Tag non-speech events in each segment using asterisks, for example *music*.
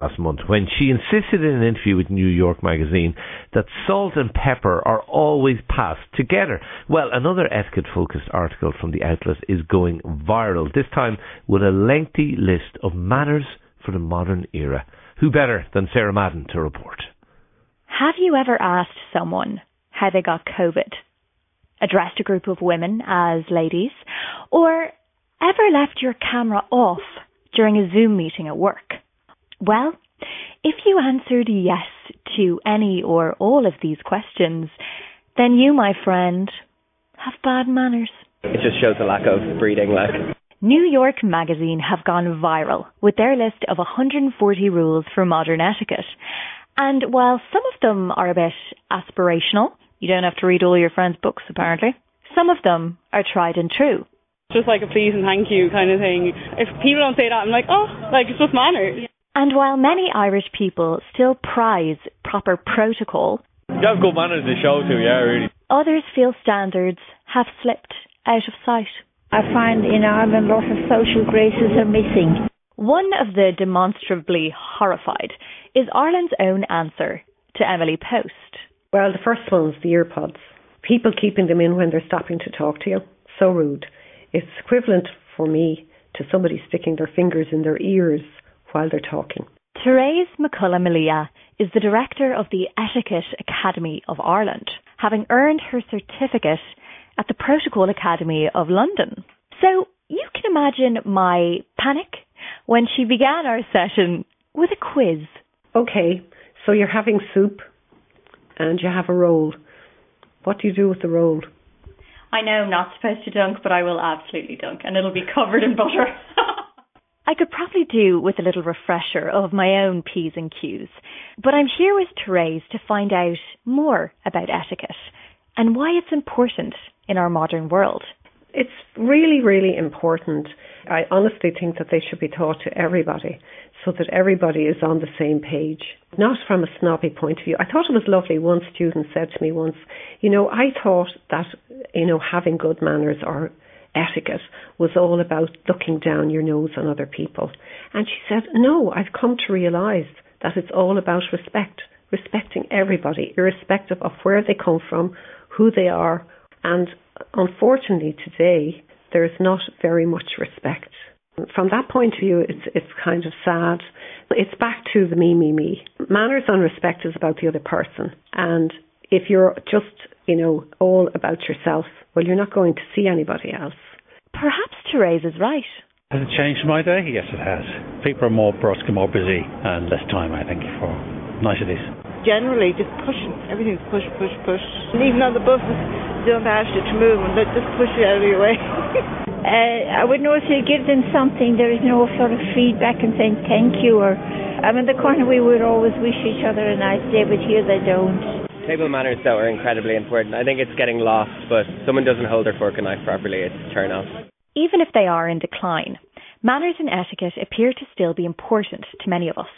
last month when she insisted in an interview with New York Magazine that salt and pepper are always passed together. Well, another etiquette focused article from the outlet is going viral, this time with a lengthy list of manners for the modern era. Who better than Sarah Madden to report? Have you ever asked someone how they got COVID? Addressed a group of women as ladies? Or ever left your camera off during a Zoom meeting at work? Well, if you answered yes to any or all of these questions, then you, my friend, have bad manners. It just shows a lack of breeding, like. New York Magazine have gone viral with their list of 140 rules for modern etiquette. And while some of them are a bit aspirational, you don't have to read all your friends' books apparently, some of them are tried and true. Just like a please and thank you kind of thing. If people don't say that, I'm like, oh, like it's just manners. And while many Irish people still prize proper protocol, you have good manners to show to, yeah, really. Others feel standards have slipped out of sight. I find in Ireland a lot of social graces are missing. One of the demonstrably horrified is Ireland's own answer to Emily Post. Well, the first one's the earpods. People keeping them in when they're stopping to talk to you. So rude. It's equivalent for me to somebody sticking their fingers in their ears while they're talking. Therese McCullum Malia is the director of the Etiquette Academy of Ireland, having earned her certificate at the Protocol Academy of London. So you can imagine my panic when she began our session with a quiz. Okay, so you're having soup and you have a roll. What do you do with the roll? I know I'm not supposed to dunk, but I will absolutely dunk, and it'll be covered in butter. *laughs* I could probably do with a little refresher of my own P's and Q's, but I'm here with Therese to find out more about etiquette and why it's important in our modern world. It's really, really important. I honestly think that they should be taught to everybody so that everybody is on the same page, not from a snobby point of view. I thought it was lovely. One student said to me once, you know, I thought that, you know, having good manners or etiquette was all about looking down your nose on other people. And she said, No, I've come to realise that it's all about respect, respecting everybody, irrespective of where they come from, who they are. And unfortunately, today, there's not very much respect. From that point of view, it's, it's kind of sad. It's back to the me, me, me. Manners and respect is about the other person. And if you're just, you know, all about yourself, well, you're not going to see anybody else. Perhaps Therese is right. Has it changed my day? Yes, it has. People are more brusque and more busy and less time, I think, for niceties. Generally, just pushing. Everything's push, push, push. And even on the buses, don't ask you to move and just push you out of your way. *laughs* uh, I would know if you give them something, there is no sort of feedback and saying thank you or I'm in the corner we would always wish each other a nice day, but here they don't. Table manners, though, are incredibly important. I think it's getting lost, but someone doesn't hold their fork and knife properly, it's turn off. Even if they are in decline, manners and etiquette appear to still be important to many of us,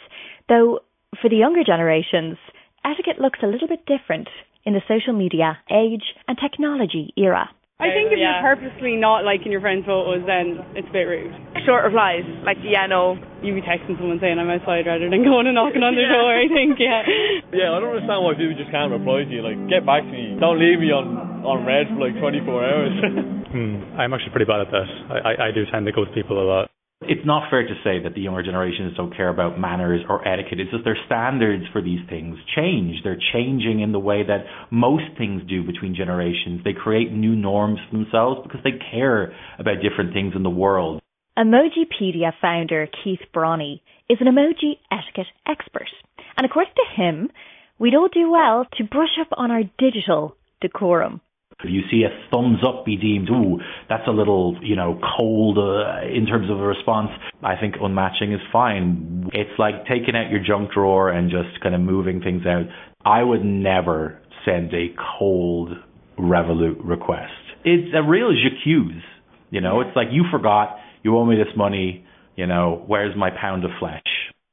though for the younger generations, etiquette looks a little bit different in the social media age and technology era. I think if yeah. you're purposely not liking your friend's photos, then it's a bit rude. Short replies, like, yeah, no. You be texting someone saying I'm outside rather than going and knocking on their door, I think, yeah. *laughs* Yeah, I don't understand why people just can't reply to you. Like, get back to me. Don't leave me on, on read for like 24 hours. *laughs* hmm, I'm actually pretty bad at that. I, I, I do tend to go to people a lot. It's not fair to say that the younger generations don't care about manners or etiquette. It's just their standards for these things change. They're changing in the way that most things do between generations. They create new norms for themselves because they care about different things in the world. Emojipedia founder Keith Broni is an emoji etiquette expert. And according to him, we'd all do well to brush up on our digital decorum. If you see a thumbs up be deemed, ooh, that's a little, you know, cold uh, in terms of a response, I think unmatching is fine. It's like taking out your junk drawer and just kind of moving things out. I would never send a cold Revolut request. It's a real j'accuse. You know, it's like you forgot, you owe me this money, you know, where's my pound of flesh?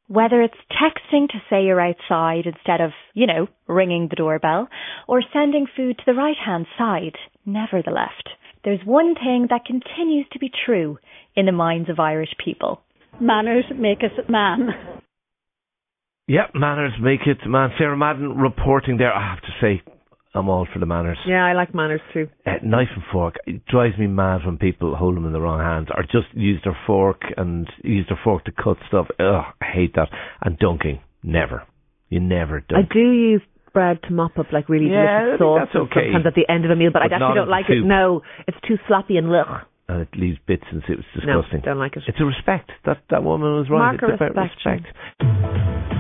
Whether it's texting to say you're outside instead of, you know, ringing the doorbell, or sending food to the right hand side, never the left. There's one thing that continues to be true in the minds of Irish people. Manners make us man. Yep, manners make it, man. Sarah Madden reporting there. I have to say, I'm all for the manners. Yeah, I like manners too. Uh, knife and fork. It drives me mad when people hold them in the wrong hands or just use their fork and use their fork to cut stuff. Ugh, I hate that. And dunking, never. You never dunk. I do use bread to mop up like really Yeah, delicious sauce that's okay. sometimes at the end of a meal, but, I actually don't like soup. it. No, it's too sloppy and ugh. and it leaves bits and it's No, disgusting. No, don't like it. It's a respect. That that woman was right. Mark it's respect. respect.